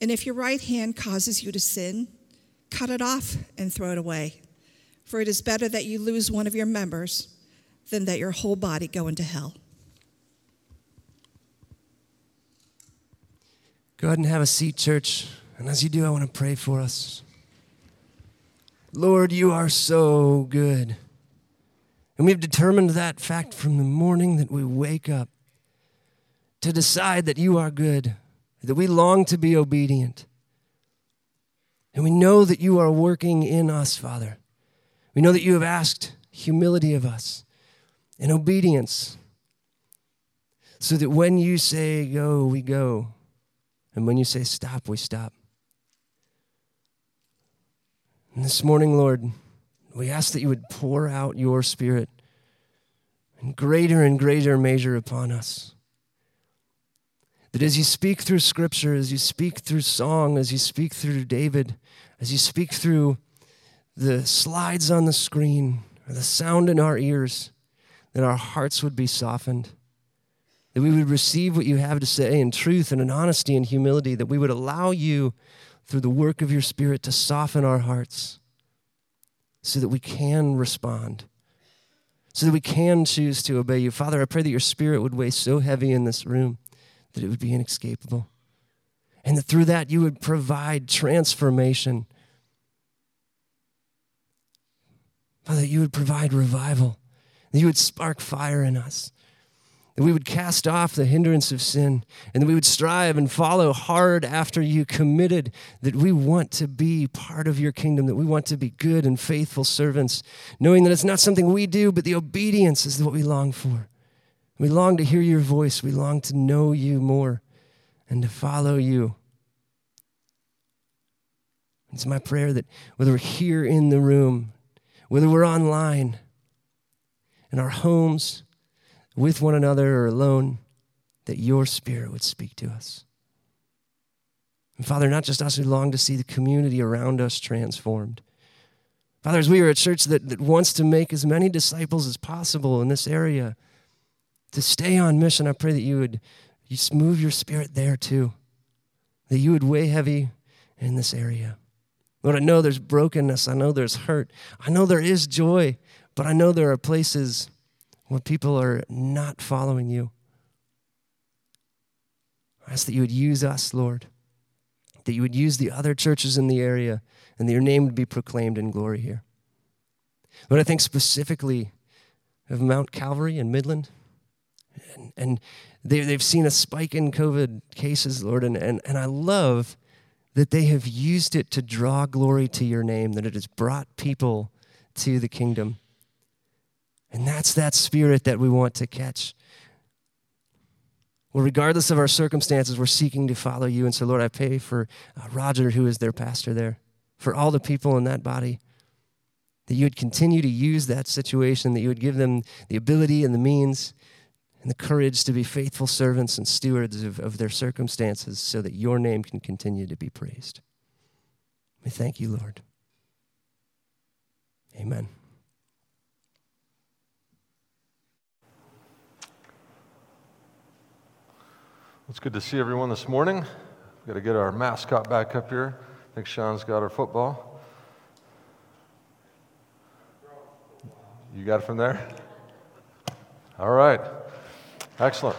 And if your right hand causes you to sin, cut it off and throw it away. For it is better that you lose one of your members than that your whole body go into hell. Go ahead and have a seat, church. And as you do, I want to pray for us. Lord, you are so good. And we've determined that fact from the morning that we wake up to decide that you are good that we long to be obedient. And we know that you are working in us, Father. We know that you have asked humility of us and obedience so that when you say go, we go. And when you say stop, we stop. And this morning, Lord, we ask that you would pour out your spirit in greater and greater measure upon us. That as you speak through scripture, as you speak through song, as you speak through David, as you speak through the slides on the screen or the sound in our ears, that our hearts would be softened, that we would receive what you have to say in truth and in honesty and humility, that we would allow you through the work of your Spirit to soften our hearts so that we can respond, so that we can choose to obey you. Father, I pray that your Spirit would weigh so heavy in this room that it would be inescapable. And that through that you would provide transformation. Father, that you would provide revival, that you would spark fire in us, that we would cast off the hindrance of sin, and that we would strive and follow hard after you, committed that we want to be part of your kingdom, that we want to be good and faithful servants, knowing that it's not something we do, but the obedience is what we long for. We long to hear your voice. We long to know you more and to follow you. It's my prayer that whether we're here in the room, whether we're online, in our homes, with one another, or alone, that your spirit would speak to us. And Father, not just us we long to see the community around us transformed. Father, as we are a church that, that wants to make as many disciples as possible in this area, to stay on mission, I pray that you would you move your spirit there too, that you would weigh heavy in this area. Lord, I know there's brokenness. I know there's hurt. I know there is joy, but I know there are places where people are not following you. I ask that you would use us, Lord, that you would use the other churches in the area, and that your name would be proclaimed in glory here. Lord, I think specifically of Mount Calvary in Midland and, and they, they've seen a spike in COVID cases, Lord, and, and, and I love that they have used it to draw glory to your name, that it has brought people to the kingdom. And that's that spirit that we want to catch. Well, regardless of our circumstances, we're seeking to follow you. And so, Lord, I pray for uh, Roger, who is their pastor there, for all the people in that body, that you would continue to use that situation, that you would give them the ability and the means and the courage to be faithful servants and stewards of, of their circumstances so that your name can continue to be praised. We thank you, Lord. Amen. It's good to see everyone this morning. We've got to get our mascot back up here. I think Sean's got our football. You got it from there? All right. Excellent.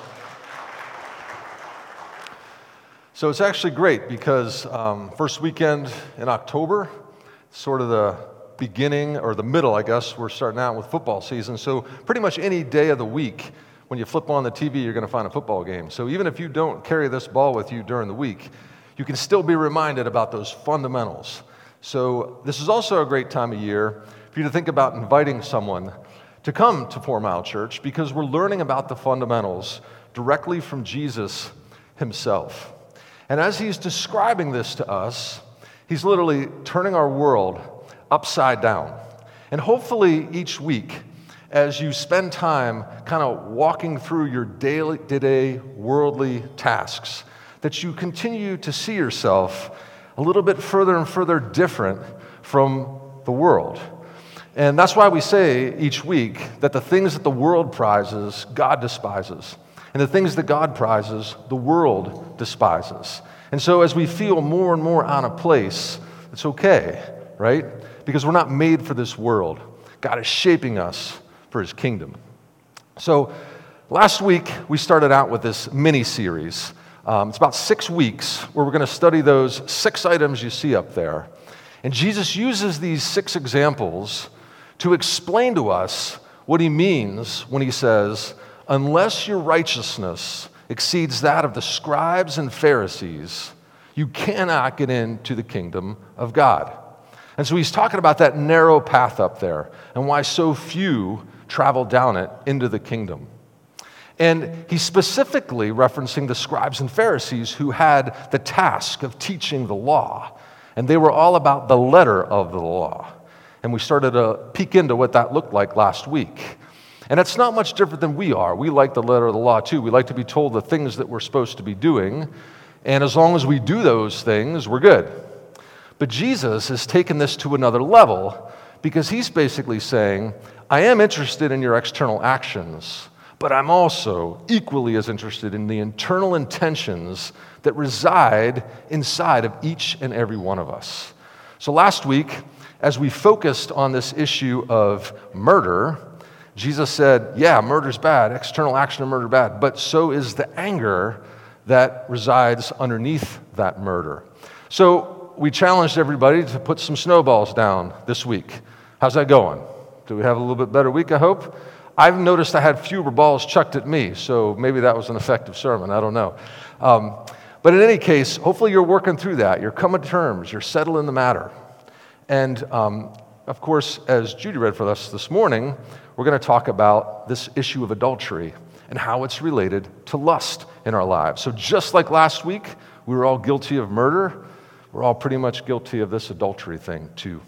So it's actually great because um, first weekend in October, sort of the beginning or the middle, I guess, we're starting out with football season. So pretty much any day of the week, when you flip on the TV, you're going to find a football game. So even if you don't carry this ball with you during the week, you can still be reminded about those fundamentals. So this is also a great time of year for you to think about inviting someone to come to Four Mile Church because we're learning about the fundamentals directly from Jesus himself. And as he's describing this to us, he's literally turning our world upside down. And hopefully, each week, as you spend time kind of walking through your daily, day worldly tasks, that you continue to see yourself a little bit further and further different from the world. And that's why we say each week that the things that the world prizes, God despises. And the things that God prizes, the world despises. And so as we feel more and more out of place, it's okay, right? Because we're not made for this world. God is shaping us for his kingdom. So last week, we started out with this mini series. Um, it's about six weeks where we're going to study those six items you see up there. And Jesus uses these six examples to explain to us what he means when he says, Unless your righteousness exceeds that of the scribes and Pharisees, you cannot get into the kingdom of God. And so he's talking about that narrow path up there and why so few travel down it into the kingdom. And he's specifically referencing the scribes and Pharisees who had the task of teaching the law. And they were all about the letter of the law. And we started to peek into what that looked like last week. And it's not much different than we are. We like the letter of the law too. We like to be told the things that we're supposed to be doing. And as long as we do those things, we're good. But Jesus has taken this to another level because he's basically saying, I am interested in your external actions, but I'm also equally as interested in the internal intentions that reside inside of each and every one of us. So last week, as we focused on this issue of murder, Jesus said, Yeah, murder's bad, external action of murder bad, but so is the anger that resides underneath that murder. So we challenged everybody to put some snowballs down this week. How's that going? Do we have a little bit better week, I hope? I've noticed I had fewer balls chucked at me, so maybe that was an effective sermon. I don't know. Um, but in any case, hopefully you're working through that. You're coming to terms, you're settling the matter. And um, of course, as Judy read for us this morning, we're going to talk about this issue of adultery and how it's related to lust in our lives. So, just like last week, we were all guilty of murder, we're all pretty much guilty of this adultery thing, too.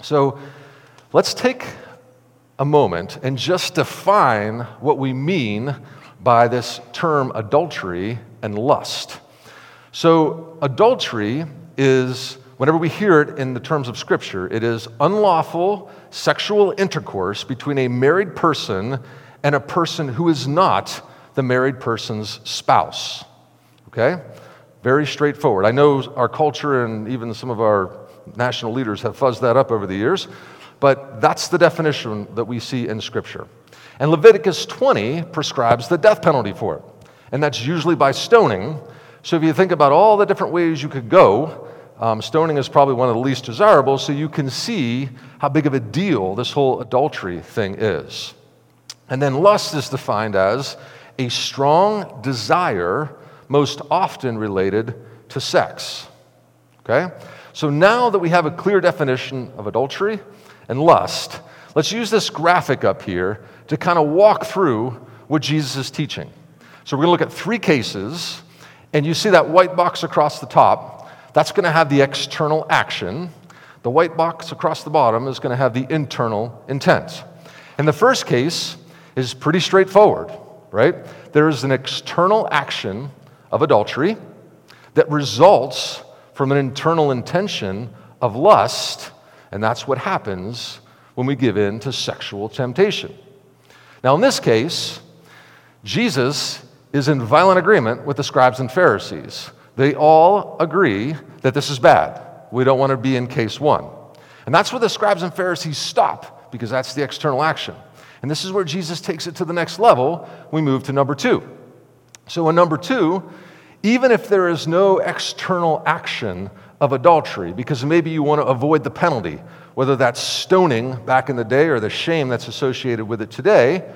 So, let's take a moment and just define what we mean by this term adultery and lust. So, adultery is whenever we hear it in the terms of Scripture, it is unlawful sexual intercourse between a married person and a person who is not the married person's spouse. Okay? Very straightforward. I know our culture and even some of our national leaders have fuzzed that up over the years, but that's the definition that we see in Scripture. And Leviticus 20 prescribes the death penalty for it, and that's usually by stoning. So if you think about all the different ways you could go, um, stoning is probably one of the least desirable, so you can see how big of a deal this whole adultery thing is. And then lust is defined as a strong desire, most often related to sex. Okay? So now that we have a clear definition of adultery and lust, let's use this graphic up here to kind of walk through what Jesus is teaching. So we're going to look at three cases, and you see that white box across the top. That's going to have the external action. The white box across the bottom is going to have the internal intent. And the first case is pretty straightforward, right? There is an external action of adultery that results from an internal intention of lust, and that's what happens when we give in to sexual temptation. Now, in this case, Jesus is in violent agreement with the scribes and Pharisees. They all agree that this is bad. We don't want to be in case one. And that's where the scribes and Pharisees stop, because that's the external action. And this is where Jesus takes it to the next level. We move to number two. So, in number two, even if there is no external action of adultery, because maybe you want to avoid the penalty, whether that's stoning back in the day or the shame that's associated with it today,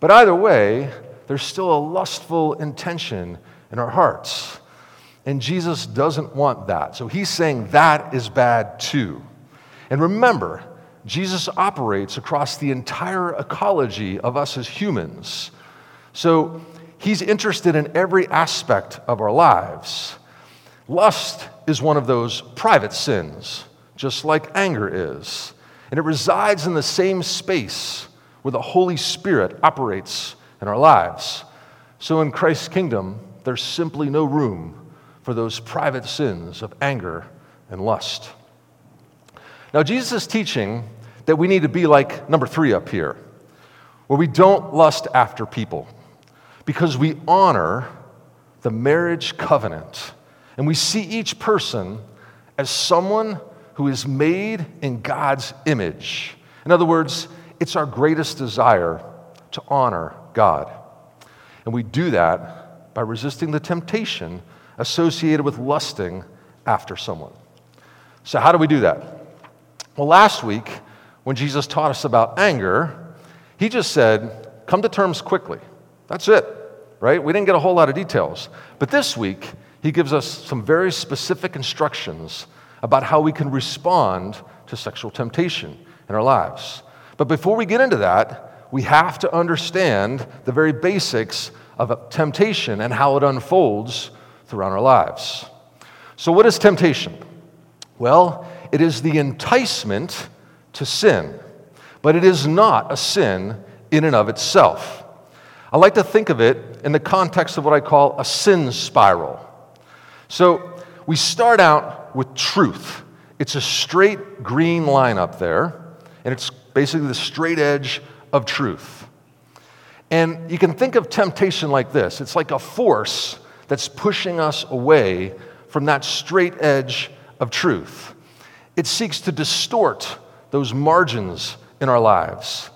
but either way, there's still a lustful intention in our hearts. And Jesus doesn't want that. So he's saying that is bad too. And remember, Jesus operates across the entire ecology of us as humans. So He's interested in every aspect of our lives. Lust is one of those private sins, just like anger is. And it resides in the same space where the Holy Spirit operates in our lives. So in Christ's kingdom, there's simply no room for those private sins of anger and lust. Now, Jesus is teaching that we need to be like number three up here, where we don't lust after people because we honor the marriage covenant and we see each person as someone who is made in God's image. In other words, it's our greatest desire to honor God. And we do that by resisting the temptation associated with lusting after someone. So, how do we do that? Well, last week, when Jesus taught us about anger, he just said, Come to terms quickly. That's it, right? We didn't get a whole lot of details. But this week, he gives us some very specific instructions about how we can respond to sexual temptation in our lives. But before we get into that, we have to understand the very basics of temptation and how it unfolds throughout our lives. So, what is temptation? Well, it is the enticement to sin, but it is not a sin in and of itself. I like to think of it in the context of what I call a sin spiral. So, we start out with truth. It's a straight green line up there, and it's basically the straight edge of truth. And you can think of temptation like this it's like a force that's pushing us away from that straight edge of truth. It seeks to distort those margins in our lives.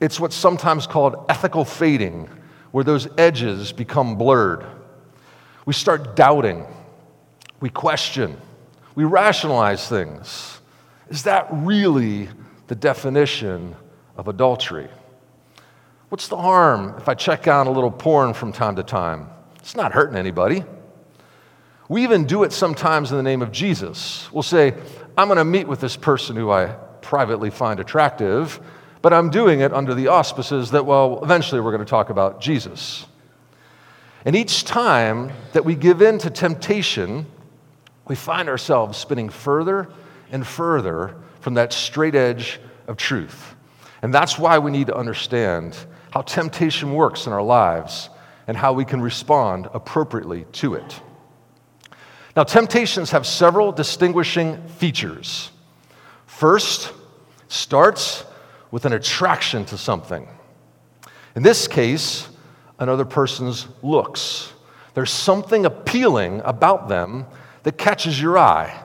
It's what's sometimes called ethical fading, where those edges become blurred. We start doubting, we question, we rationalize things. Is that really the definition of adultery? What's the harm if I check out a little porn from time to time? It's not hurting anybody. We even do it sometimes in the name of Jesus. We'll say, I'm going to meet with this person who I privately find attractive, but I'm doing it under the auspices that, well, eventually we're going to talk about Jesus. And each time that we give in to temptation, we find ourselves spinning further and further from that straight edge of truth. And that's why we need to understand how temptation works in our lives and how we can respond appropriately to it. Now, temptations have several distinguishing features. First, starts with an attraction to something. In this case, another person's looks. There's something appealing about them that catches your eye.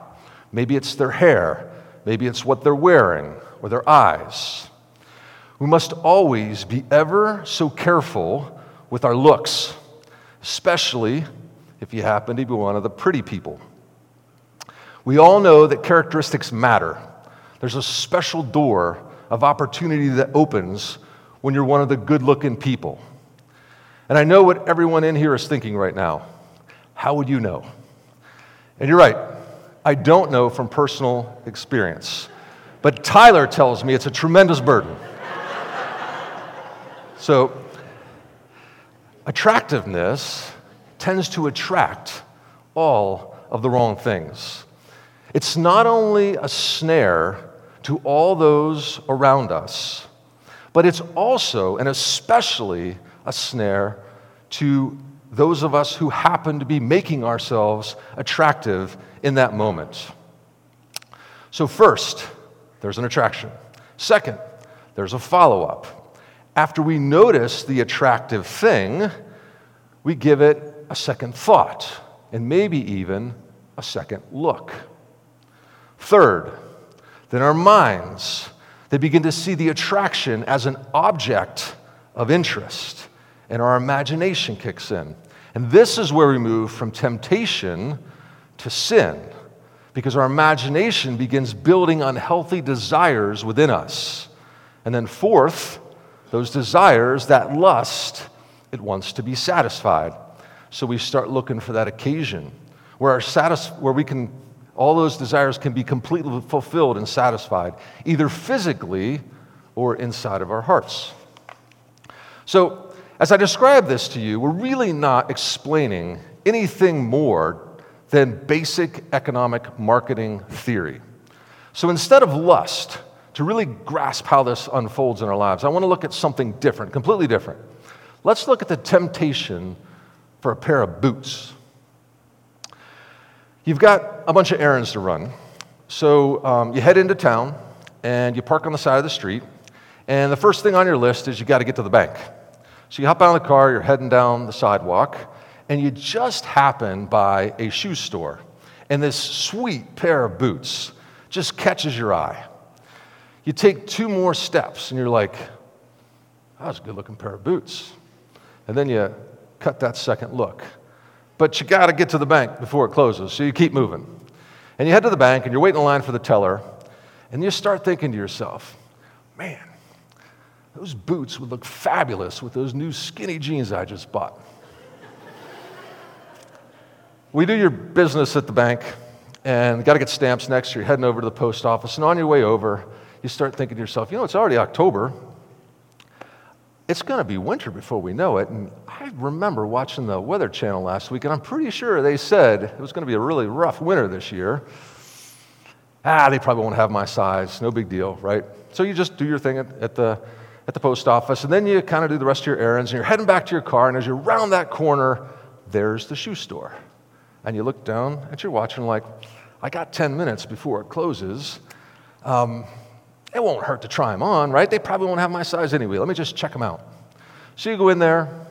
Maybe it's their hair, maybe it's what they're wearing, or their eyes. We must always be ever so careful with our looks, especially if you happen to be one of the pretty people. We all know that characteristics matter. There's a special door of opportunity that opens when you're one of the good looking people. And I know what everyone in here is thinking right now. How would you know? And you're right, I don't know from personal experience. But Tyler tells me it's a tremendous burden. so, attractiveness tends to attract all of the wrong things. It's not only a snare to all those around us, but it's also and especially a snare to those of us who happen to be making ourselves attractive in that moment. So, first, there's an attraction. Second, there's a follow up. After we notice the attractive thing, we give it a second thought and maybe even a second look. Third, then our minds, they begin to see the attraction as an object of interest, and our imagination kicks in. And this is where we move from temptation to sin, because our imagination begins building unhealthy desires within us. And then, fourth, those desires, that lust, it wants to be satisfied. So we start looking for that occasion where, our satis- where we can, all those desires can be completely fulfilled and satisfied, either physically or inside of our hearts. So as I describe this to you, we're really not explaining anything more than basic economic marketing theory. So instead of lust, to really grasp how this unfolds in our lives, I want to look at something different, completely different. Let's look at the temptation for a pair of boots. You've got a bunch of errands to run. So um, you head into town and you park on the side of the street. And the first thing on your list is you got to get to the bank. So you hop out of the car, you're heading down the sidewalk, and you just happen by a shoe store. And this sweet pair of boots just catches your eye. You take two more steps and you're like, that was a good looking pair of boots. And then you cut that second look. But you got to get to the bank before it closes, so you keep moving. And you head to the bank and you're waiting in line for the teller, and you start thinking to yourself, man, those boots would look fabulous with those new skinny jeans I just bought. we do your business at the bank and got to get stamps next. You're heading over to the post office, and on your way over, you start thinking to yourself, you know, it's already October. It's going to be winter before we know it. And I remember watching the Weather Channel last week, and I'm pretty sure they said it was going to be a really rough winter this year. Ah, they probably won't have my size. No big deal, right? So you just do your thing at, at the, at the post office, and then you kind of do the rest of your errands, and you're heading back to your car, and as you're around that corner, there's the shoe store. And you look down at your watch and like, I got 10 minutes before it closes. Um, it won't hurt to try them on, right? They probably won't have my size anyway. Let me just check them out. So you go in there,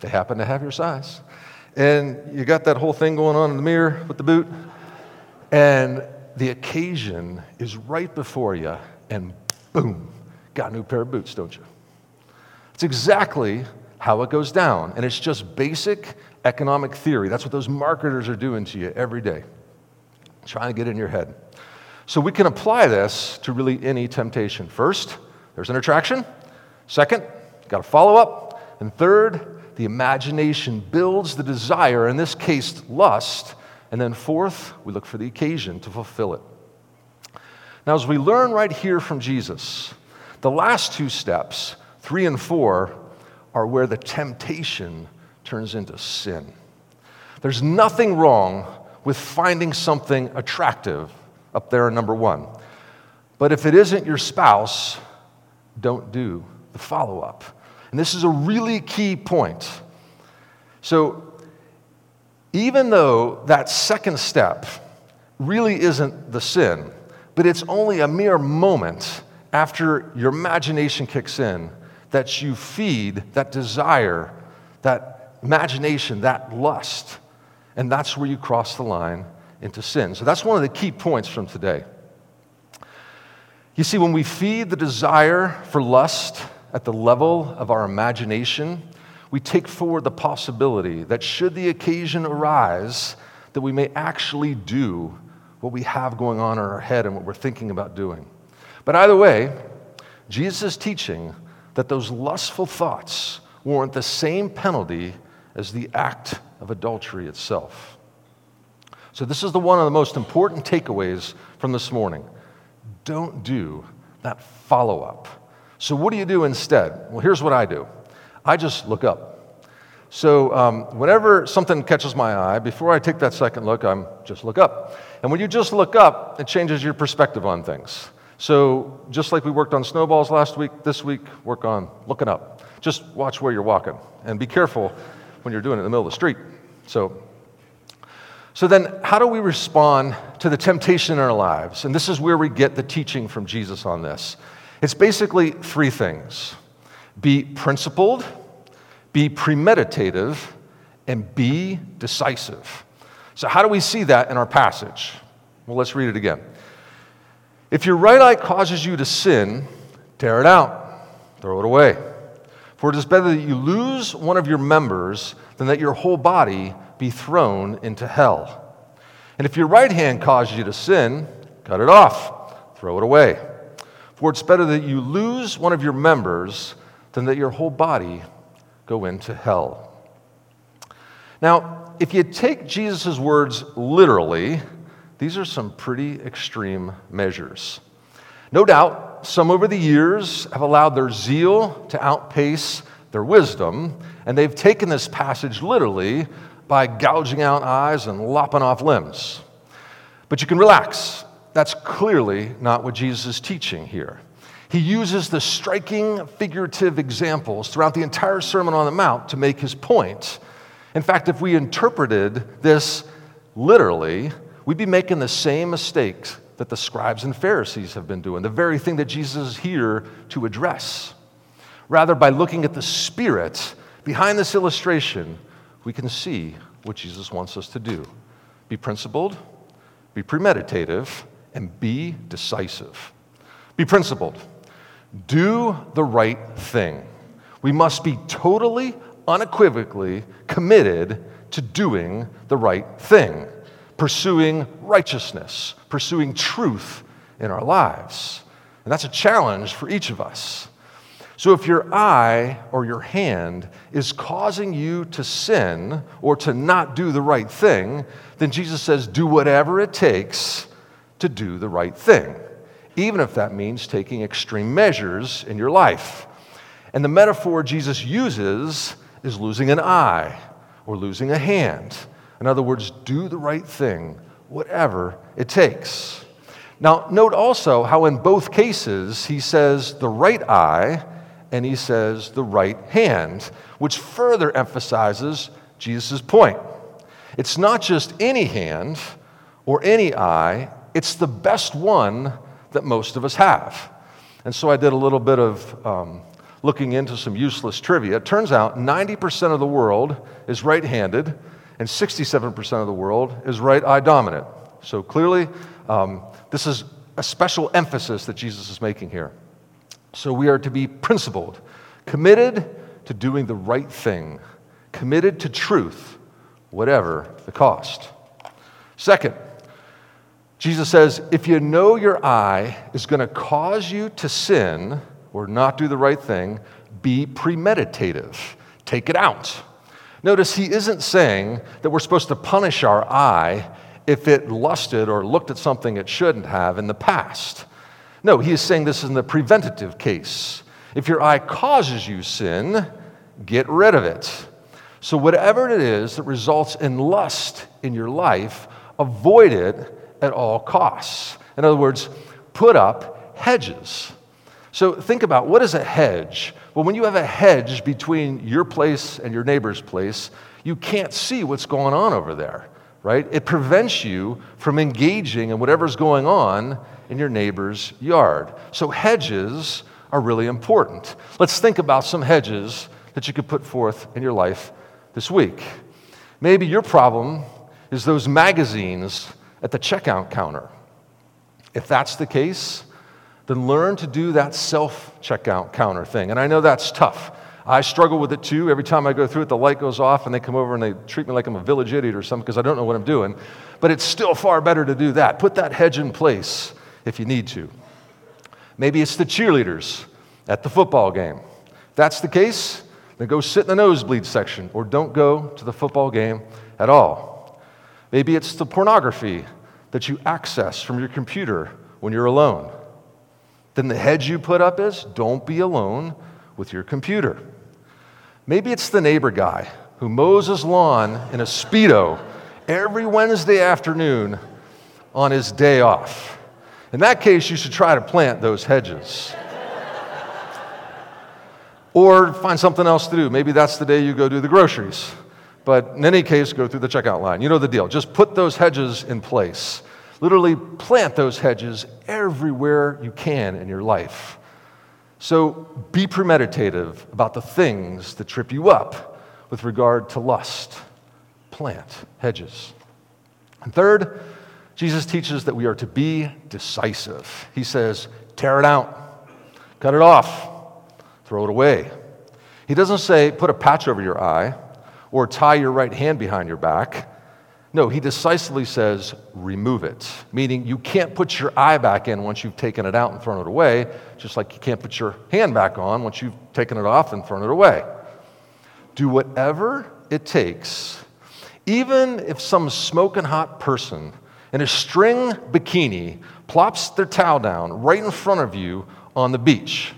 they happen to have your size. And you got that whole thing going on in the mirror with the boot. And the occasion is right before you, and boom, got a new pair of boots, don't you? It's exactly how it goes down. And it's just basic economic theory. That's what those marketers are doing to you every day, trying to get in your head. So we can apply this to really any temptation. First, there's an attraction. Second, got a follow up. And third, the imagination builds the desire, in this case, lust. And then fourth, we look for the occasion to fulfill it. Now, as we learn right here from Jesus, the last two steps, three and four, are where the temptation turns into sin. There's nothing wrong with finding something attractive up there in number one. But if it isn't your spouse, don't do the follow up. And this is a really key point. So, even though that second step really isn't the sin, but it's only a mere moment after your imagination kicks in that you feed that desire, that imagination, that lust. And that's where you cross the line into sin. So that's one of the key points from today. You see, when we feed the desire for lust at the level of our imagination, we take forward the possibility that should the occasion arise, that we may actually do what we have going on in our head and what we're thinking about doing. But either way, Jesus is teaching that those lustful thoughts warrant the same penalty as the act of adultery itself. So, this is the one of the most important takeaways from this morning. Don't do that follow up. So, what do you do instead? Well, here's what I do I just look up. So, um, whenever something catches my eye, before I take that second look, I'm just look up. And when you just look up, it changes your perspective on things. So, just like we worked on snowballs last week, this week, work on looking up. Just watch where you're walking and be careful when you're doing it in the middle of the street. So, so, then how do we respond to the temptation in our lives? And this is where we get the teaching from Jesus on this. It's basically three things be principled, be premeditative, and be decisive. So, how do we see that in our passage? Well, let's read it again. If your right eye causes you to sin, tear it out, throw it away. For it is better that you lose one of your members than that your whole body be thrown into hell. And if your right hand causes you to sin, cut it off, throw it away. For it's better that you lose one of your members than that your whole body go into hell. Now, if you take Jesus' words literally, these are some pretty extreme measures. No doubt, some over the years have allowed their zeal to outpace their wisdom, and they've taken this passage literally by gouging out eyes and lopping off limbs. But you can relax. That's clearly not what Jesus is teaching here. He uses the striking figurative examples throughout the entire Sermon on the Mount to make his point. In fact, if we interpreted this literally, we'd be making the same mistakes that the scribes and Pharisees have been doing, the very thing that Jesus is here to address. Rather, by looking at the spirit behind this illustration, we can see what Jesus wants us to do be principled, be premeditative, and be decisive. Be principled. Do the right thing. We must be totally, unequivocally committed to doing the right thing, pursuing righteousness, pursuing truth in our lives. And that's a challenge for each of us. So if your eye or your hand is causing you to sin or to not do the right thing, then Jesus says, do whatever it takes to do the right thing, even if that means taking extreme measures in your life. And the metaphor Jesus uses is losing an eye or losing a hand. In other words, do the right thing, whatever it takes. Now, note also how in both cases he says the right eye and he says the right hand, which further emphasizes Jesus' point. It's not just any hand or any eye, it's the best one that most of us have. And so I did a little bit of um, looking into some useless trivia. It turns out 90% of the world is right handed, and 67% of the world is right eye dominant. So clearly, um, this is a special emphasis that Jesus is making here. So we are to be principled, committed to doing the right thing, committed to truth, whatever the cost. Second, Jesus says, if you know your eye is going to cause you to sin or not do the right thing, be premeditative. Take it out. Notice he isn't saying that we're supposed to punish our eye if it lusted or looked at something it shouldn't have in the past. No, he is saying this is in the preventative case. If your eye causes you sin, get rid of it. So, whatever it is that results in lust in your life, avoid it at all costs. In other words, put up hedges. So, think about what is a hedge? Well, when you have a hedge between your place and your neighbor's place, you can't see what's going on over there, right? It prevents you from engaging in whatever's going on in your neighbor's yard. So, hedges are really important. Let's think about some hedges that you could put forth in your life this week. Maybe your problem is those magazines at the checkout counter. If that's the case, then learn to do that self checkout counter thing. And I know that's tough. I struggle with it too. Every time I go through it, the light goes off and they come over and they treat me like I'm a village idiot or something because I don't know what I'm doing. But it's still far better to do that. Put that hedge in place if you need to. Maybe it's the cheerleaders at the football game. If that's the case, then go sit in the nosebleed section or don't go to the football game at all. Maybe it's the pornography that you access from your computer when you're alone. Then the hedge you put up is don't be alone with your computer. Maybe it's the neighbor guy who mows his lawn in a Speedo every Wednesday afternoon on his day off. In that case, you should try to plant those hedges. or find something else to do. Maybe that's the day you go do the groceries. But in any case, go through the checkout line. You know the deal. Just put those hedges in place. Literally plant those hedges everywhere you can in your life. So be premeditative about the things that trip you up with regard to lust. Plant hedges. And third, Jesus teaches that we are to be decisive. He says, tear it out, cut it off, throw it away. He doesn't say, put a patch over your eye or tie your right hand behind your back. No, he decisively says, remove it, meaning you can't put your eye back in once you've taken it out and thrown it away, just like you can't put your hand back on once you've taken it off and thrown it away. Do whatever it takes, even if some smoking hot person in a string bikini plops their towel down right in front of you on the beach.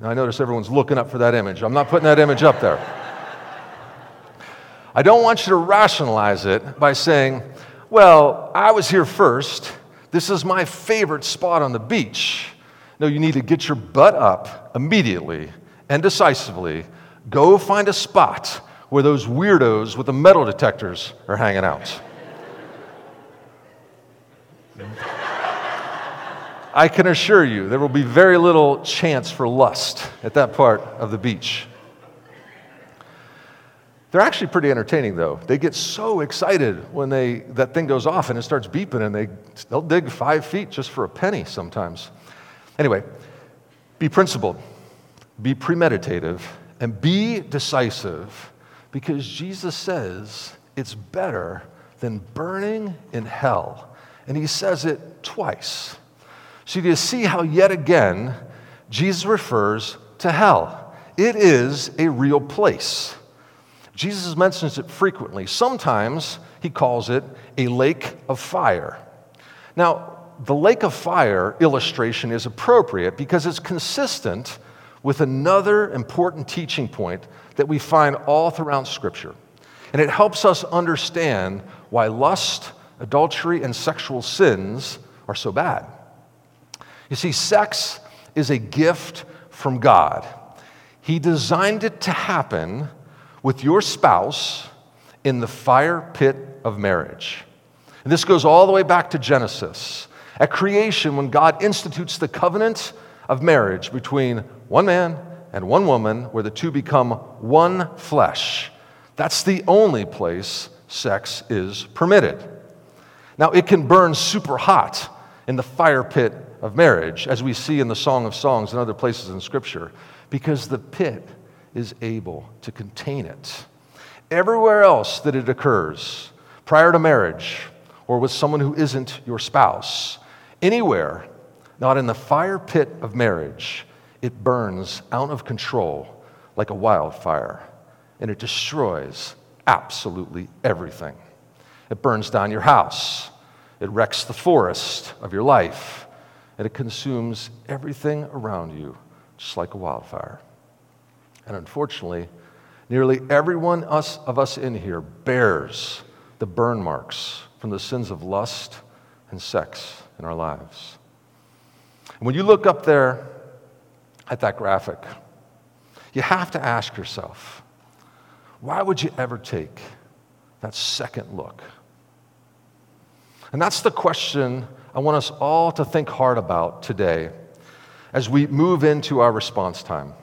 Now, I notice everyone's looking up for that image. I'm not putting that image up there. I don't want you to rationalize it by saying, well, I was here first. This is my favorite spot on the beach. No, you need to get your butt up immediately and decisively. Go find a spot where those weirdos with the metal detectors are hanging out. I can assure you there will be very little chance for lust at that part of the beach. They're actually pretty entertaining, though. They get so excited when they, that thing goes off and it starts beeping, and they, they'll dig five feet just for a penny sometimes. Anyway, be principled, be premeditative, and be decisive because Jesus says it's better than burning in hell. And he says it twice. So you see how, yet again, Jesus refers to hell. It is a real place. Jesus mentions it frequently. Sometimes he calls it a lake of fire. Now, the lake of fire illustration is appropriate because it's consistent with another important teaching point that we find all throughout Scripture. And it helps us understand why lust, adultery, and sexual sins are so bad. You see, sex is a gift from God. He designed it to happen with your spouse in the fire pit of marriage. And this goes all the way back to Genesis. At creation, when God institutes the covenant of marriage between one man and one woman, where the two become one flesh, that's the only place sex is permitted. Now, it can burn super hot in the fire pit of marriage, as we see in the Song of Songs and other places in Scripture, because the pit is able to contain it. Everywhere else that it occurs, prior to marriage or with someone who isn't your spouse, anywhere, not in the fire pit of marriage, it burns out of control like a wildfire and it destroys absolutely everything. It burns down your house, it wrecks the forest of your life, and it consumes everything around you just like a wildfire. And unfortunately, nearly everyone us, of us in here bears the burn marks from the sins of lust and sex in our lives. And when you look up there at that graphic, you have to ask yourself why would you ever take that second look? And that's the question I want us all to think hard about today as we move into our response time.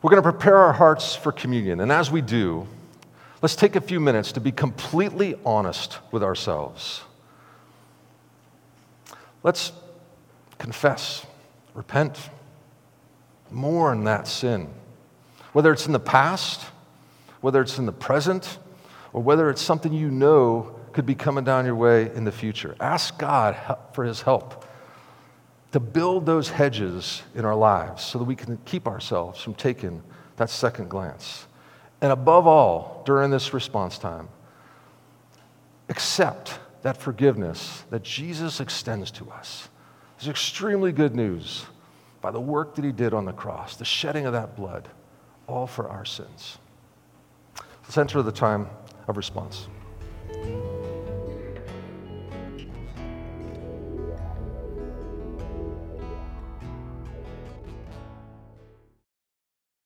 We're going to prepare our hearts for communion. And as we do, let's take a few minutes to be completely honest with ourselves. Let's confess, repent, mourn that sin. Whether it's in the past, whether it's in the present, or whether it's something you know could be coming down your way in the future. Ask God for his help to build those hedges in our lives so that we can keep ourselves from taking that second glance. And above all, during this response time, accept that forgiveness that Jesus extends to us. It's extremely good news by the work that he did on the cross, the shedding of that blood, all for our sins. Let's enter the time of response.